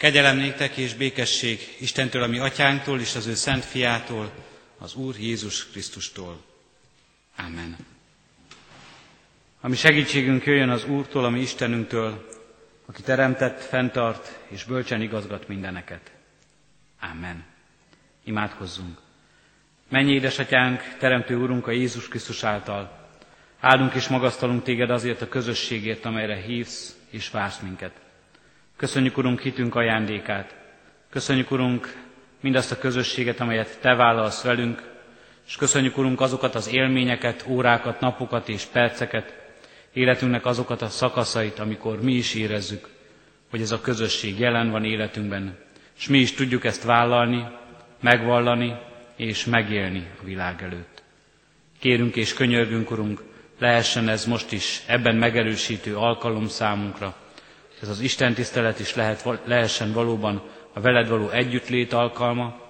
Kegyelem néktek és békesség Istentől, ami atyánktól és az ő szent fiától, az Úr Jézus Krisztustól. Amen. Ami segítségünk jöjjön az Úrtól, ami Istenünktől, aki teremtett, fenntart és bölcsen igazgat mindeneket. Amen. Imádkozzunk. Mennyi édesatyánk, teremtő Úrunk a Jézus Krisztus által. Áldunk és magasztalunk téged azért a közösségért, amelyre hívsz és vársz minket. Köszönjük, Urunk, hitünk ajándékát. Köszönjük, Urunk, mindazt a közösséget, amelyet Te vállalsz velünk, és köszönjük, Urunk, azokat az élményeket, órákat, napokat és perceket, életünknek azokat a szakaszait, amikor mi is érezzük, hogy ez a közösség jelen van életünkben, és mi is tudjuk ezt vállalni, megvallani és megélni a világ előtt. Kérünk és könyörgünk, Urunk, lehessen ez most is ebben megerősítő alkalom számunkra, ez az Isten tisztelet is lehet, lehessen valóban a veled való együttlét alkalma,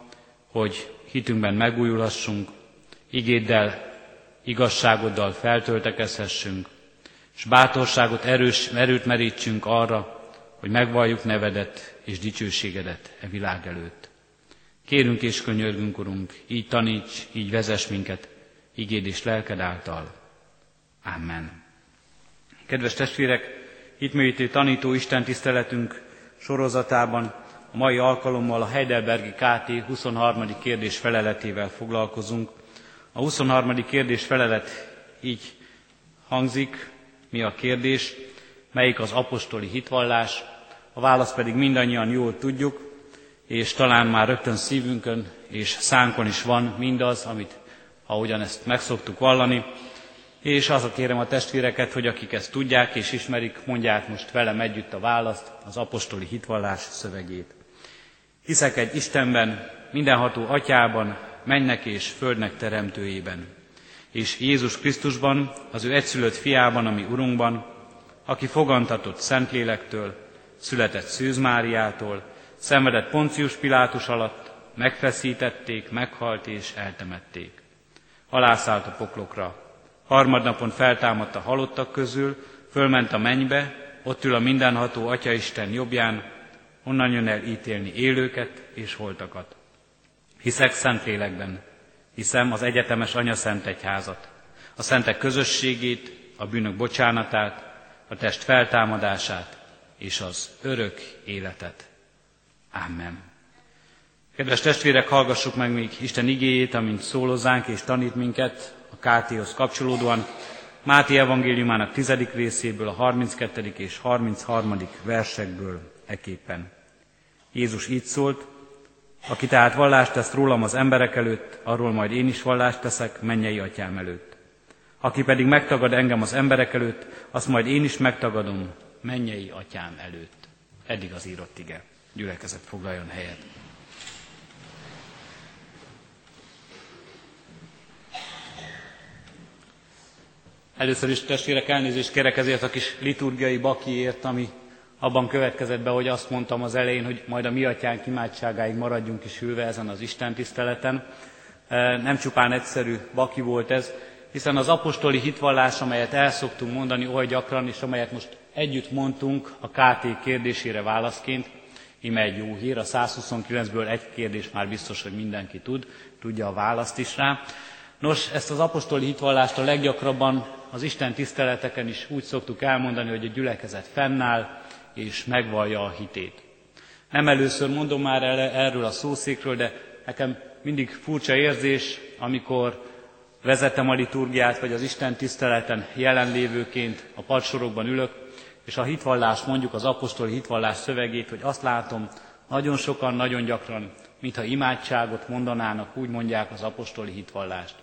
hogy hitünkben megújulhassunk, igéddel, igazságoddal feltöltekezhessünk, és bátorságot, erős, erőt merítsünk arra, hogy megvalljuk nevedet és dicsőségedet e világ előtt. Kérünk és könyörgünk, Urunk, így taníts, így vezess minket, igéd és lelked által. Amen. Kedves testvérek, hitműítő tanító Isten tiszteletünk sorozatában a mai alkalommal a Heidelbergi KT 23. kérdés feleletével foglalkozunk. A 23. kérdés felelet így hangzik, mi a kérdés, melyik az apostoli hitvallás, a választ pedig mindannyian jól tudjuk, és talán már rögtön szívünkön és szánkon is van mindaz, amit, ahogyan ezt megszoktuk vallani, és azok kérem a testvéreket, hogy akik ezt tudják és ismerik, mondják most velem együtt a választ, az apostoli hitvallás szövegét. Hiszek egy Istenben, mindenható atyában, mennek és földnek teremtőjében, és Jézus Krisztusban, az ő egyszülött fiában, ami Urunkban, aki fogantatott Szentlélektől, született Szűz Máriától, szenvedett Poncius Pilátus alatt, megfeszítették, meghalt és eltemették. Alászállt a poklokra, Harmadnapon feltámadt a halottak közül, fölment a mennybe, ott ül a mindenható Atyaisten jobbján, onnan jön el ítélni élőket és holtakat. Hiszek Szentlélekben, hiszem az egyetemes Anya Szent Egyházat, a szentek közösségét, a bűnök bocsánatát, a test feltámadását és az örök életet. Amen. Kedves testvérek, hallgassuk meg még Isten igéjét, amint szólozzánk és tanít minket KT-hoz kapcsolódóan Máté evangéliumának tizedik részéből, a 32. és 33. versekből eképpen. Jézus így szólt, aki tehát vallást tesz rólam az emberek előtt, arról majd én is vallást teszek mennyei atyám előtt. Aki pedig megtagad engem az emberek előtt, azt majd én is megtagadom mennyei atyám előtt. Eddig az írott ige. Gyülekezet foglaljon helyet. Először is testvérek elnézést kérek ezért a kis liturgiai bakiért, ami abban következett be, hogy azt mondtam az elején, hogy majd a mi atyánk imádságáig maradjunk is ülve ezen az Isten tiszteleten. E, nem csupán egyszerű baki volt ez, hiszen az apostoli hitvallás, amelyet el szoktunk mondani oly gyakran, és amelyet most együtt mondtunk a KT kérdésére válaszként, ime egy jó hír, a 129-ből egy kérdés már biztos, hogy mindenki tud, tudja a választ is rá. Nos, ezt az apostoli hitvallást a leggyakrabban az Isten tiszteleteken is úgy szoktuk elmondani, hogy a gyülekezet fennáll és megvallja a hitét. Nem először mondom már erről a szószékről, de nekem mindig furcsa érzés, amikor vezetem a liturgiát, vagy az Isten tiszteleten jelenlévőként a padsorokban ülök, és a hitvallás, mondjuk az apostoli hitvallás szövegét, hogy azt látom, nagyon sokan, nagyon gyakran, mintha imádságot mondanának, úgy mondják az apostoli hitvallást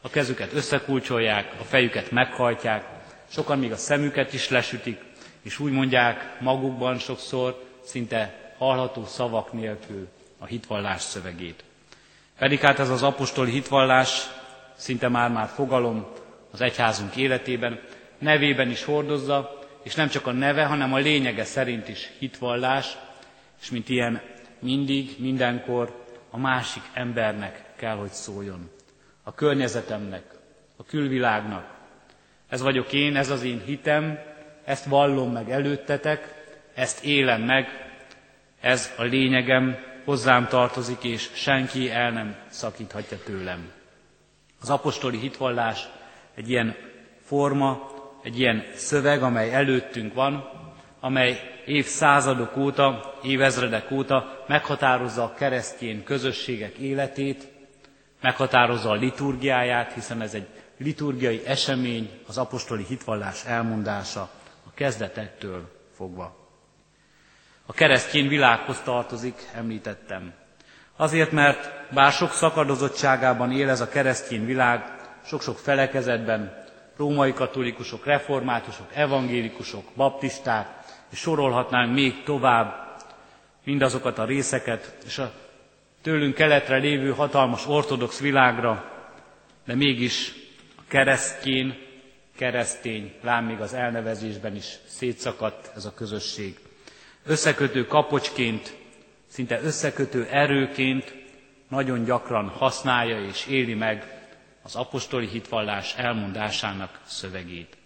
a kezüket összekulcsolják, a fejüket meghajtják, sokan még a szemüket is lesütik, és úgy mondják magukban sokszor, szinte hallható szavak nélkül a hitvallás szövegét. Pedig hát ez az apostoli hitvallás szinte már-már fogalom az egyházunk életében, nevében is hordozza, és nem csak a neve, hanem a lényege szerint is hitvallás, és mint ilyen mindig, mindenkor a másik embernek kell, hogy szóljon a környezetemnek, a külvilágnak. Ez vagyok én, ez az én hitem, ezt vallom meg előttetek, ezt élem meg, Ez a lényegem, hozzám tartozik, és senki el nem szakíthatja tőlem. Az apostoli hitvallás egy ilyen forma, egy ilyen szöveg, amely előttünk van, amely évszázadok óta, évezredek óta meghatározza a keresztény közösségek életét, meghatározza a liturgiáját, hiszen ez egy liturgiai esemény, az apostoli hitvallás elmondása a kezdetektől fogva. A keresztény világhoz tartozik, említettem. Azért, mert bár sok szakadozottságában él ez a keresztény világ, sok-sok felekezetben, római katolikusok, reformátusok, evangélikusok, baptisták, és sorolhatnánk még tovább mindazokat a részeket, és a tőlünk keletre lévő hatalmas ortodox világra, de mégis a keresztjén, keresztény, lám még az elnevezésben is szétszakadt ez a közösség. Összekötő kapocsként, szinte összekötő erőként nagyon gyakran használja és éli meg az apostoli hitvallás elmondásának szövegét.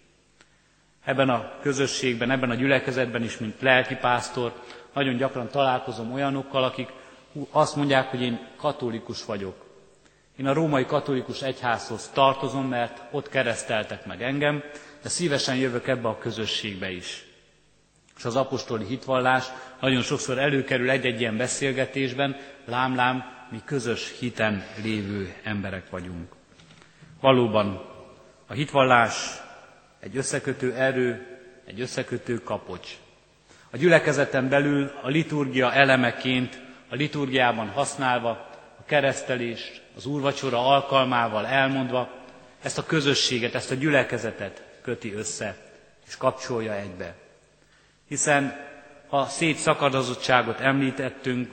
Ebben a közösségben, ebben a gyülekezetben is, mint lelkipásztor, nagyon gyakran találkozom olyanokkal, akik azt mondják, hogy én katolikus vagyok. Én a római katolikus egyházhoz tartozom, mert ott kereszteltek meg engem, de szívesen jövök ebbe a közösségbe is. És az apostoli hitvallás nagyon sokszor előkerül egy-egy ilyen beszélgetésben, lám-lám, mi közös hiten lévő emberek vagyunk. Valóban a hitvallás egy összekötő erő, egy összekötő kapocs. A gyülekezeten belül a liturgia elemeként, a liturgiában használva, a keresztelést, az úrvacsora alkalmával elmondva, ezt a közösséget, ezt a gyülekezetet köti össze, és kapcsolja egybe. Hiszen ha szétszakadozottságot említettünk,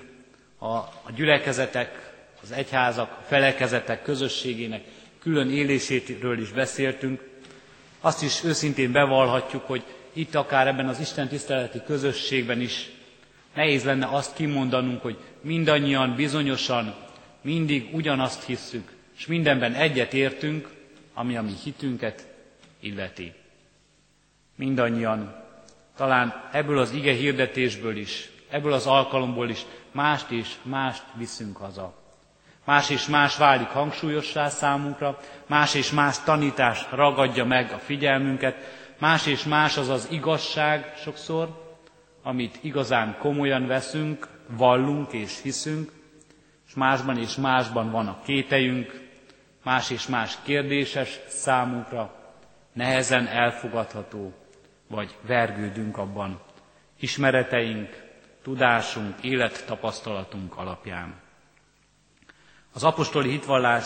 a, a gyülekezetek, az egyházak, a felekezetek közösségének külön éléséről is beszéltünk, azt is őszintén bevallhatjuk, hogy itt akár ebben az Isten tiszteleti közösségben is nehéz lenne azt kimondanunk, hogy mindannyian bizonyosan mindig ugyanazt hisszük, és mindenben egyet értünk, ami a mi hitünket illeti. Mindannyian talán ebből az ige hirdetésből is, ebből az alkalomból is mást és mást viszünk haza. Más és más válik hangsúlyossá számunkra, más és más tanítás ragadja meg a figyelmünket, más és más az az igazság sokszor, amit igazán komolyan veszünk, vallunk és hiszünk, és másban és másban van a kételjünk, más és más kérdéses számunkra, nehezen elfogadható, vagy vergődünk abban ismereteink, tudásunk, élettapasztalatunk alapján. Az apostoli hitvallás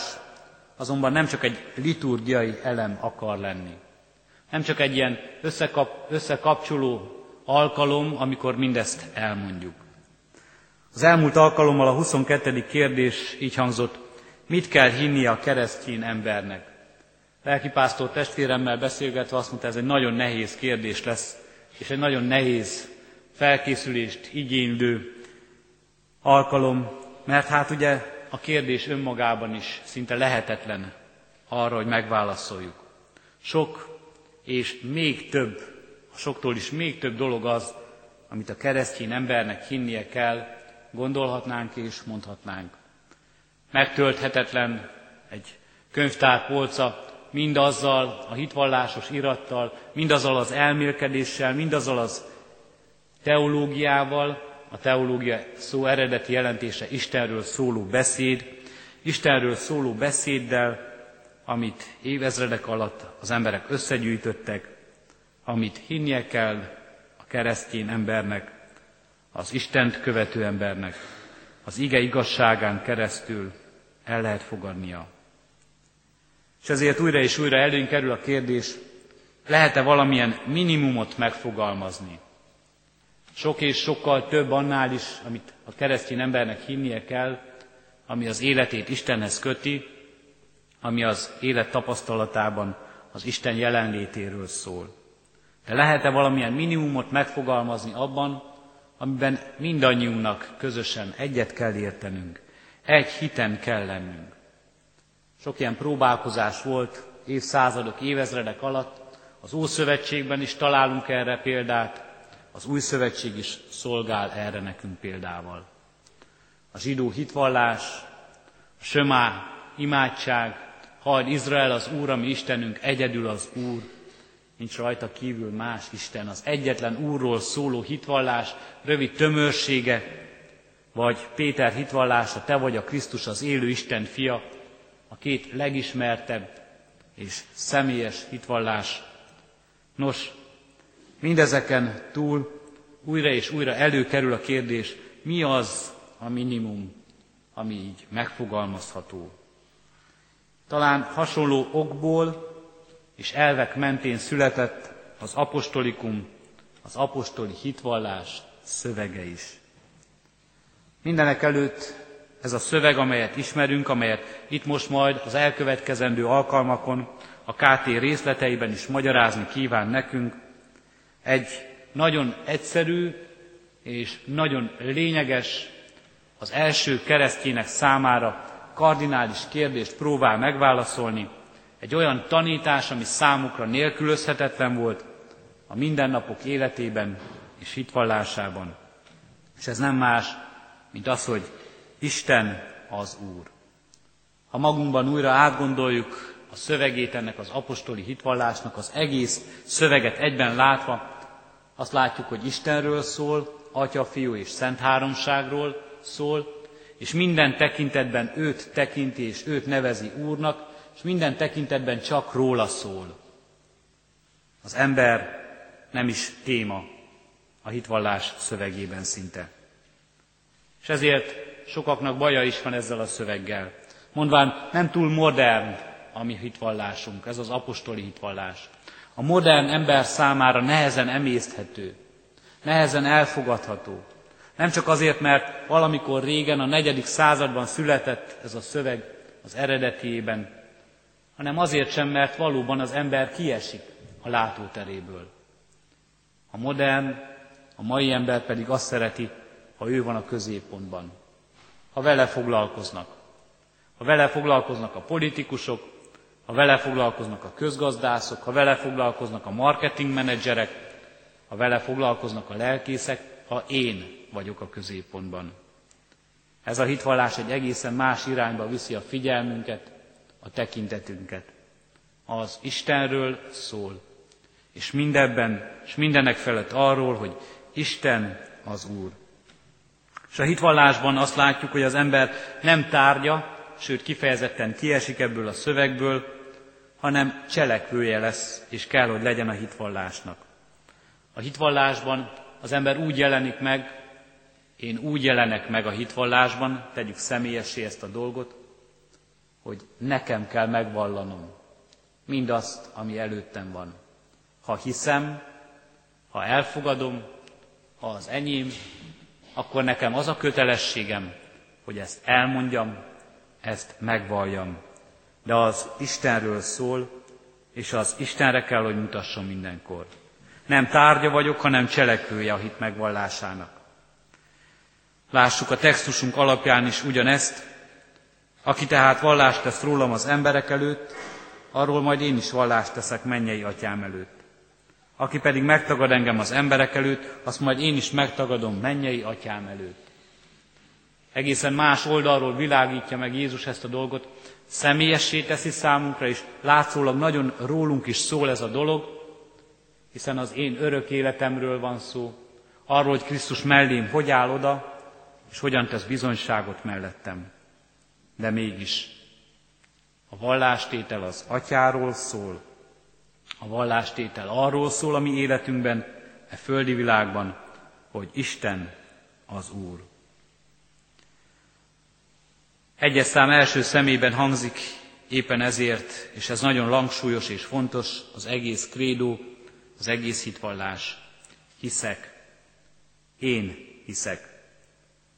azonban nem csak egy liturgiai elem akar lenni. Nem csak egy ilyen összekap, összekapcsoló alkalom, amikor mindezt elmondjuk. Az elmúlt alkalommal a 22. kérdés így hangzott, mit kell hinni a keresztény embernek? Lelkipásztor testvéremmel beszélgetve azt mondta, ez egy nagyon nehéz kérdés lesz, és egy nagyon nehéz felkészülést igénylő alkalom, mert hát ugye a kérdés önmagában is szinte lehetetlen arra, hogy megválaszoljuk. Sok és még több, a soktól is még több dolog az, amit a keresztény embernek hinnie kell, gondolhatnánk és mondhatnánk. Megtölthetetlen egy könyvtár polca mindazzal a hitvallásos irattal, mindazzal az elmélkedéssel, mindazzal az teológiával, a teológia szó eredeti jelentése Istenről szóló beszéd, Istenről szóló beszéddel, amit évezredek alatt az emberek összegyűjtöttek, amit hinnie kell a keresztény embernek, az Istent követő embernek, az ige igazságán keresztül el lehet fogadnia. És ezért újra és újra előnk kerül a kérdés, lehet-e valamilyen minimumot megfogalmazni? Sok és sokkal több annál is, amit a keresztény embernek hinnie kell, ami az életét Istenhez köti, ami az élet tapasztalatában az Isten jelenlétéről szól. De lehet-e valamilyen minimumot megfogalmazni abban, amiben mindannyiunknak közösen egyet kell értenünk, egy hiten kell lennünk. Sok ilyen próbálkozás volt évszázadok, évezredek alatt, az Ószövetségben is találunk erre példát, az új szövetség is szolgál erre nekünk példával. A zsidó hitvallás, a sömá imádság, hagyd Izrael az Úr, ami Istenünk, egyedül az Úr, nincs rajta kívül más Isten, az egyetlen Úrról szóló hitvallás, rövid tömörsége, vagy Péter hitvallása, te vagy a Krisztus, az élő Isten fia, a két legismertebb és személyes hitvallás. Nos, mindezeken túl újra és újra előkerül a kérdés, mi az a minimum, ami így megfogalmazható. Talán hasonló okból és elvek mentén született az apostolikum, az apostoli hitvallás szövege is. Mindenek előtt ez a szöveg, amelyet ismerünk, amelyet itt most majd az elkövetkezendő alkalmakon a KT részleteiben is magyarázni kíván nekünk, egy nagyon egyszerű és nagyon lényeges, az első keresztjének számára kardinális kérdést próbál megválaszolni, egy olyan tanítás, ami számukra nélkülözhetetlen volt a mindennapok életében és hitvallásában. És ez nem más, mint az, hogy Isten az Úr. Ha magunkban újra átgondoljuk a szövegét ennek az apostoli hitvallásnak, az egész szöveget egyben látva, azt látjuk, hogy Istenről szól, Atya, Fiú és Szent Háromságról szól, és minden tekintetben őt tekinti és őt nevezi Úrnak, és minden tekintetben csak róla szól. Az ember nem is téma a hitvallás szövegében szinte. És ezért sokaknak baja is van ezzel a szöveggel. Mondván nem túl modern a mi hitvallásunk, ez az apostoli hitvallás. A modern ember számára nehezen emészthető, nehezen elfogadható. Nem csak azért, mert valamikor régen, a negyedik században született ez a szöveg az eredetiében, hanem azért sem, mert valóban az ember kiesik a látóteréből. A modern, a mai ember pedig azt szereti, ha ő van a középpontban, ha vele foglalkoznak. Ha vele foglalkoznak a politikusok, ha vele foglalkoznak a közgazdászok, ha vele foglalkoznak a marketingmenedzserek, ha vele foglalkoznak a lelkészek, ha én vagyok a középpontban. Ez a hitvallás egy egészen más irányba viszi a figyelmünket, a tekintetünket. Az Istenről szól, és mindebben, és mindenek felett arról, hogy Isten az Úr. És a hitvallásban azt látjuk, hogy az ember nem tárgya, sőt kifejezetten kiesik ebből a szövegből, hanem cselekvője lesz, és kell, hogy legyen a hitvallásnak. A hitvallásban az ember úgy jelenik meg, én úgy jelenek meg a hitvallásban, tegyük személyessé ezt a dolgot, hogy nekem kell megvallanom mindazt, ami előttem van. Ha hiszem, ha elfogadom, ha az enyém, akkor nekem az a kötelességem, hogy ezt elmondjam, ezt megvalljam. De az Istenről szól, és az Istenre kell, hogy mutasson mindenkor. Nem tárgya vagyok, hanem cselekvője a hit megvallásának. Lássuk a textusunk alapján is ugyanezt, aki tehát vallást tesz rólam az emberek előtt, arról majd én is vallást teszek mennyei atyám előtt. Aki pedig megtagad engem az emberek előtt, azt majd én is megtagadom mennyei atyám előtt. Egészen más oldalról világítja meg Jézus ezt a dolgot, személyessé teszi számunkra, és látszólag nagyon rólunk is szól ez a dolog, hiszen az én örök életemről van szó, arról, hogy Krisztus mellém hogy áll oda, és hogyan tesz bizonyságot mellettem. De mégis a vallástétel az atyáról szól, a vallástétel arról szól a mi életünkben, e földi világban, hogy Isten az Úr. Egyes szám első szemében hangzik éppen ezért, és ez nagyon langsúlyos és fontos, az egész krédó, az egész hitvallás. Hiszek. Én hiszek.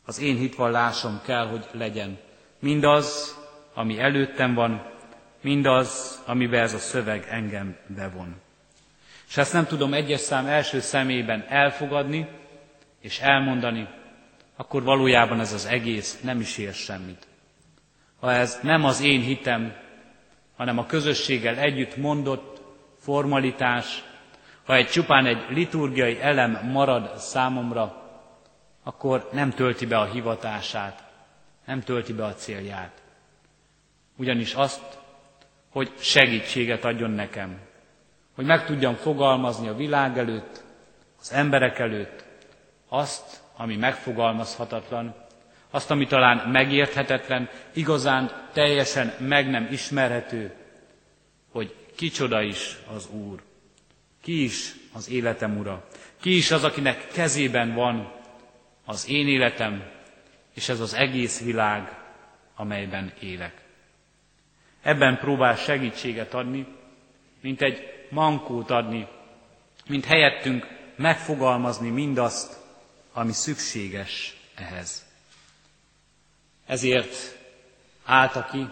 Az én hitvallásom kell, hogy legyen. Mindaz, ami előttem van, mindaz, amiben ez a szöveg engem bevon. És ezt nem tudom egyes szám első szemében elfogadni és elmondani, akkor valójában ez az egész nem is ér semmit. Ha ez nem az én hitem, hanem a közösséggel együtt mondott formalitás, Ha egy csupán egy liturgiai elem marad számomra, akkor nem tölti be a hivatását, nem tölti be a célját. Ugyanis azt, hogy segítséget adjon nekem, hogy meg tudjam fogalmazni a világ előtt, az emberek előtt azt, ami megfogalmazhatatlan, azt, ami talán megérthetetlen, igazán teljesen meg nem ismerhető, hogy kicsoda is az Úr, ki is az életem ura, ki is az, akinek kezében van az én életem, és ez az egész világ, amelyben élek. Ebben próbál segítséget adni, mint egy mankót adni, mint helyettünk megfogalmazni mindazt, ami szükséges ehhez. Ezért állta ki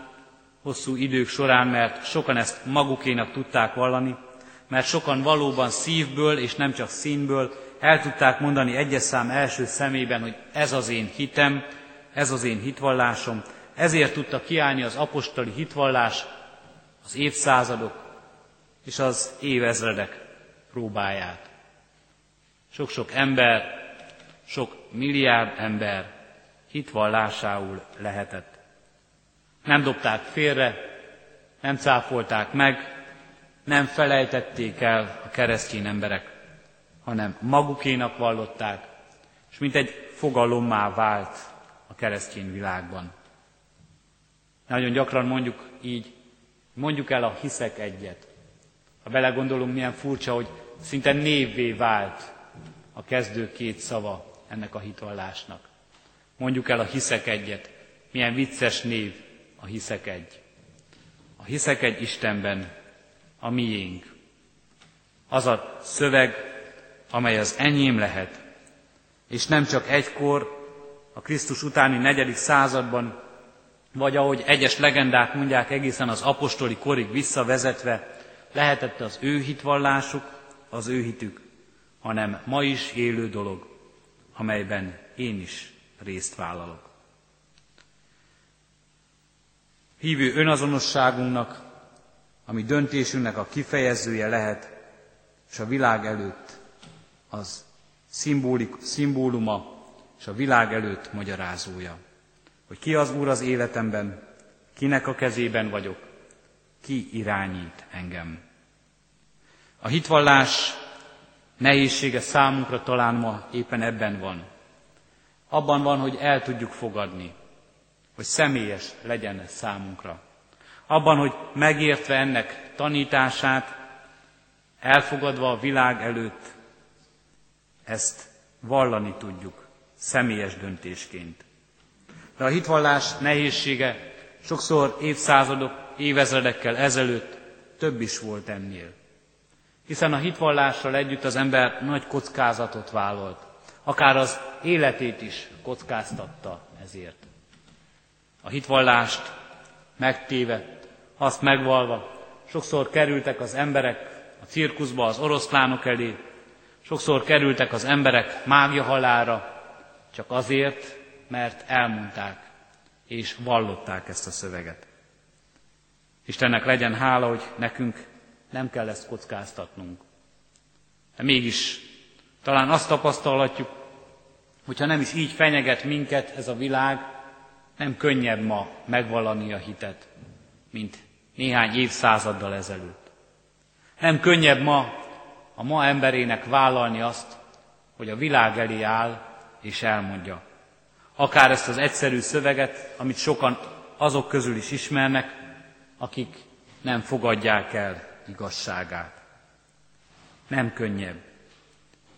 hosszú idők során, mert sokan ezt magukénak tudták vallani, mert sokan valóban szívből és nem csak színből el tudták mondani egyes szám első szemében, hogy ez az én hitem, ez az én hitvallásom, ezért tudta kiállni az apostoli hitvallás az évszázadok és az évezredek próbáját. Sok-sok ember, sok milliárd ember hitvallásául lehetett. Nem dobták félre, nem cáfolták meg, nem felejtették el a keresztény emberek, hanem magukénak vallották, és mint egy fogalommá vált a keresztény világban. Nagyon gyakran mondjuk így, mondjuk el a hiszek egyet. Ha belegondolunk, milyen furcsa, hogy szinte névvé vált a kezdő két szava ennek a hitvallásnak. Mondjuk el a hiszek egyet. Milyen vicces név a hiszek egy. A hiszek egy Istenben, a miénk. Az a szöveg, amely az enyém lehet, és nem csak egykor, a Krisztus utáni negyedik században, vagy ahogy egyes legendák mondják egészen az apostoli korig visszavezetve, lehetett az ő hitvallásuk, az ő hitük, hanem ma is élő dolog, amelyben én is részt vállalok. Hívő önazonosságunknak, ami döntésünknek a kifejezője lehet, és a világ előtt az szimbóluma, és a világ előtt magyarázója. Hogy ki az Úr az életemben, kinek a kezében vagyok, ki irányít engem. A hitvallás nehézsége számunkra talán ma éppen ebben van. Abban van, hogy el tudjuk fogadni, hogy személyes legyen számunkra. Abban, hogy megértve ennek tanítását, elfogadva a világ előtt, ezt vallani tudjuk személyes döntésként. De a hitvallás nehézsége sokszor évszázadok, évezredekkel ezelőtt több is volt ennél. Hiszen a hitvallással együtt az ember nagy kockázatot vállalt, akár az életét is kockáztatta ezért. A hitvallást megtéve, azt megvalva, sokszor kerültek az emberek a cirkuszba, az oroszlánok elé, sokszor kerültek az emberek mágia halára, csak azért, mert elmondták és vallották ezt a szöveget. Istennek legyen hála, hogy nekünk nem kell ezt kockáztatnunk. De mégis talán azt tapasztalhatjuk, hogyha nem is így fenyeget minket ez a világ, nem könnyebb ma megvallani a hitet, mint néhány évszázaddal ezelőtt. Nem könnyebb ma a ma emberének vállalni azt, hogy a világ elé áll és elmondja. Akár ezt az egyszerű szöveget, amit sokan azok közül is ismernek, akik nem fogadják el igazságát. Nem könnyebb.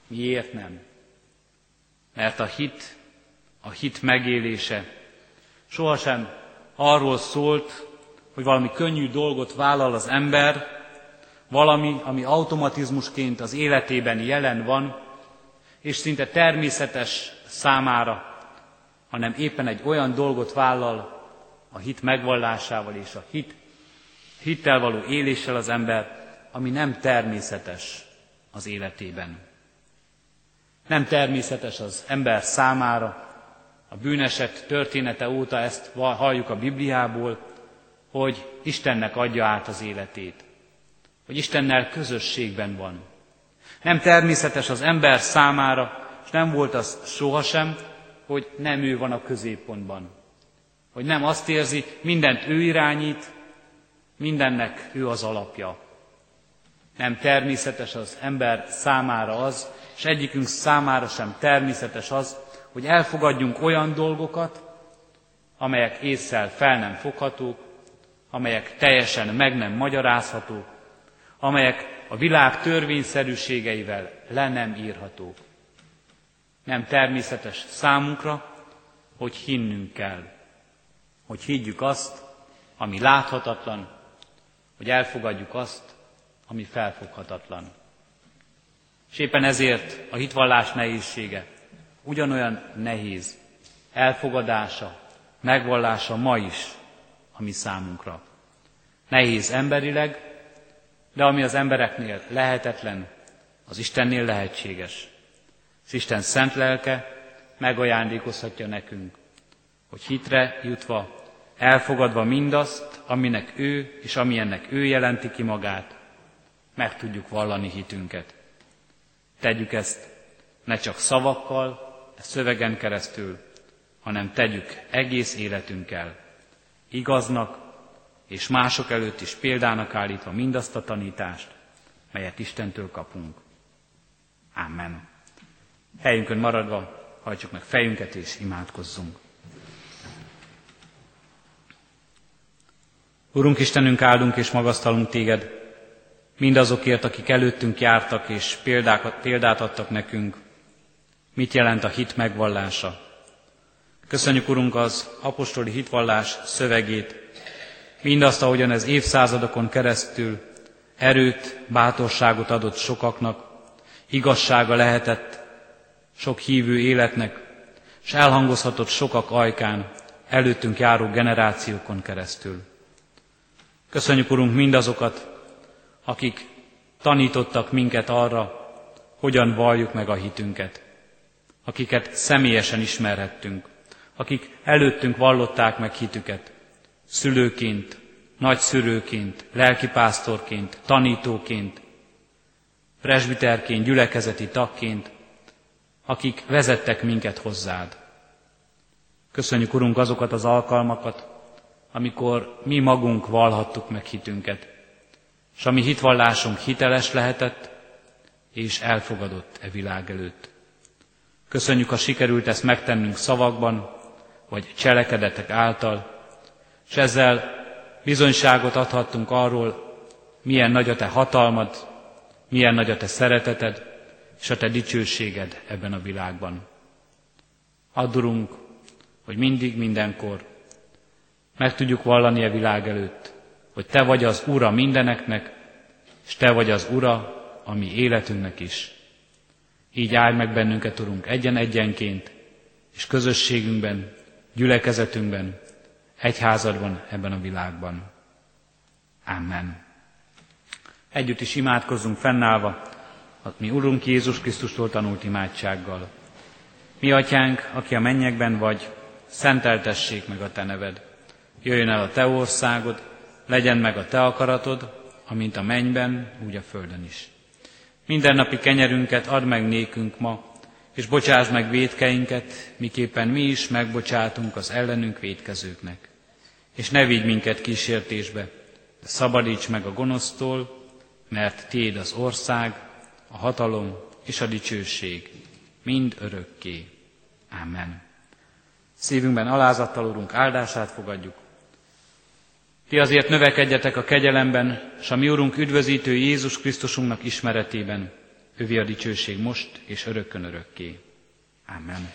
Miért nem? Mert a hit, a hit megélése sohasem arról szólt, hogy valami könnyű dolgot vállal az ember, valami, ami automatizmusként az életében jelen van, és szinte természetes számára, hanem éppen egy olyan dolgot vállal a hit megvallásával és a hit, hittel való éléssel az ember, ami nem természetes az életében. Nem természetes az ember számára, a bűneset története óta ezt halljuk a Bibliából, hogy Istennek adja át az életét, hogy Istennel közösségben van. Nem természetes az ember számára, és nem volt az sohasem, hogy nem ő van a középpontban. Hogy nem azt érzi, mindent ő irányít, mindennek ő az alapja. Nem természetes az ember számára az, és egyikünk számára sem természetes az, hogy elfogadjunk olyan dolgokat, amelyek észszel fel nem foghatók, amelyek teljesen meg nem magyarázhatók, amelyek a világ törvényszerűségeivel le nem írhatók. Nem természetes számunkra, hogy hinnünk kell, hogy higgyük azt, ami láthatatlan, hogy elfogadjuk azt, ami felfoghatatlan. És éppen ezért a hitvallás nehézsége ugyanolyan nehéz elfogadása, megvallása ma is a mi számunkra. Nehéz emberileg, de ami az embereknél lehetetlen, az Istennél lehetséges. Az Isten szent lelke megajándékozhatja nekünk, hogy hitre jutva, elfogadva mindazt, aminek ő és amilyennek ő jelenti ki magát, meg tudjuk vallani hitünket. Tegyük ezt ne csak szavakkal, a szövegen keresztül, hanem tegyük egész életünkkel, igaznak és mások előtt is példának állítva mindazt a tanítást, melyet Istentől kapunk. Amen. Helyünkön maradva hajtsuk meg fejünket és imádkozzunk. Urunk Istenünk, áldunk és magasztalunk Téged, mindazokért, akik előttünk jártak és példákat, példát adtak nekünk, mit jelent a hit megvallása. Köszönjük, Urunk, az apostoli hitvallás szövegét, mindazt, ahogyan ez évszázadokon keresztül erőt, bátorságot adott sokaknak, igazsága lehetett sok hívő életnek, és elhangozhatott sokak ajkán, előttünk járó generációkon keresztül. Köszönjük, Urunk, mindazokat, akik tanítottak minket arra, hogyan valljuk meg a hitünket, akiket személyesen ismerhettünk, akik előttünk vallották meg hitüket, szülőként, nagyszülőként, lelkipásztorként, tanítóként, presbiterként, gyülekezeti tagként, akik vezettek minket hozzád. Köszönjük, Urunk, azokat az alkalmakat, amikor mi magunk valhattuk meg hitünket, és a mi hitvallásunk hiteles lehetett, és elfogadott e világ előtt. Köszönjük, ha sikerült ezt megtennünk szavakban, vagy cselekedetek által, és ezzel bizonyságot adhattunk arról, milyen nagy a te hatalmad, milyen nagy a te szereteted, és a te dicsőséged ebben a világban. Addurunk, hogy mindig, mindenkor meg tudjuk vallani a világ előtt, hogy Te vagy az Ura mindeneknek, és Te vagy az Ura a mi életünknek is. Így állj meg bennünket, Urunk, egyen-egyenként, és közösségünkben, gyülekezetünkben, egyházadban ebben a világban. Amen. Együtt is imádkozzunk fennállva, a mi Urunk Jézus Krisztustól tanult imádsággal. Mi atyánk, aki a mennyekben vagy, szenteltessék meg a te neved. Jöjjön el a te országod, legyen meg a te akaratod, amint a mennyben, úgy a földön is. Mindennapi kenyerünket add meg nékünk ma, és bocsáss meg védkeinket, miképpen mi is megbocsátunk az ellenünk védkezőknek. És ne vigy minket kísértésbe, de szabadíts meg a gonosztól, mert Téd az ország, a hatalom és a dicsőség, mind örökké. Amen. Szívünkben alázattal, Urunk, áldását fogadjuk, ti azért növekedjetek a kegyelemben, s a mi Urunk üdvözítő Jézus Krisztusunknak ismeretében. Övi a dicsőség most és örökkön örökké. Amen.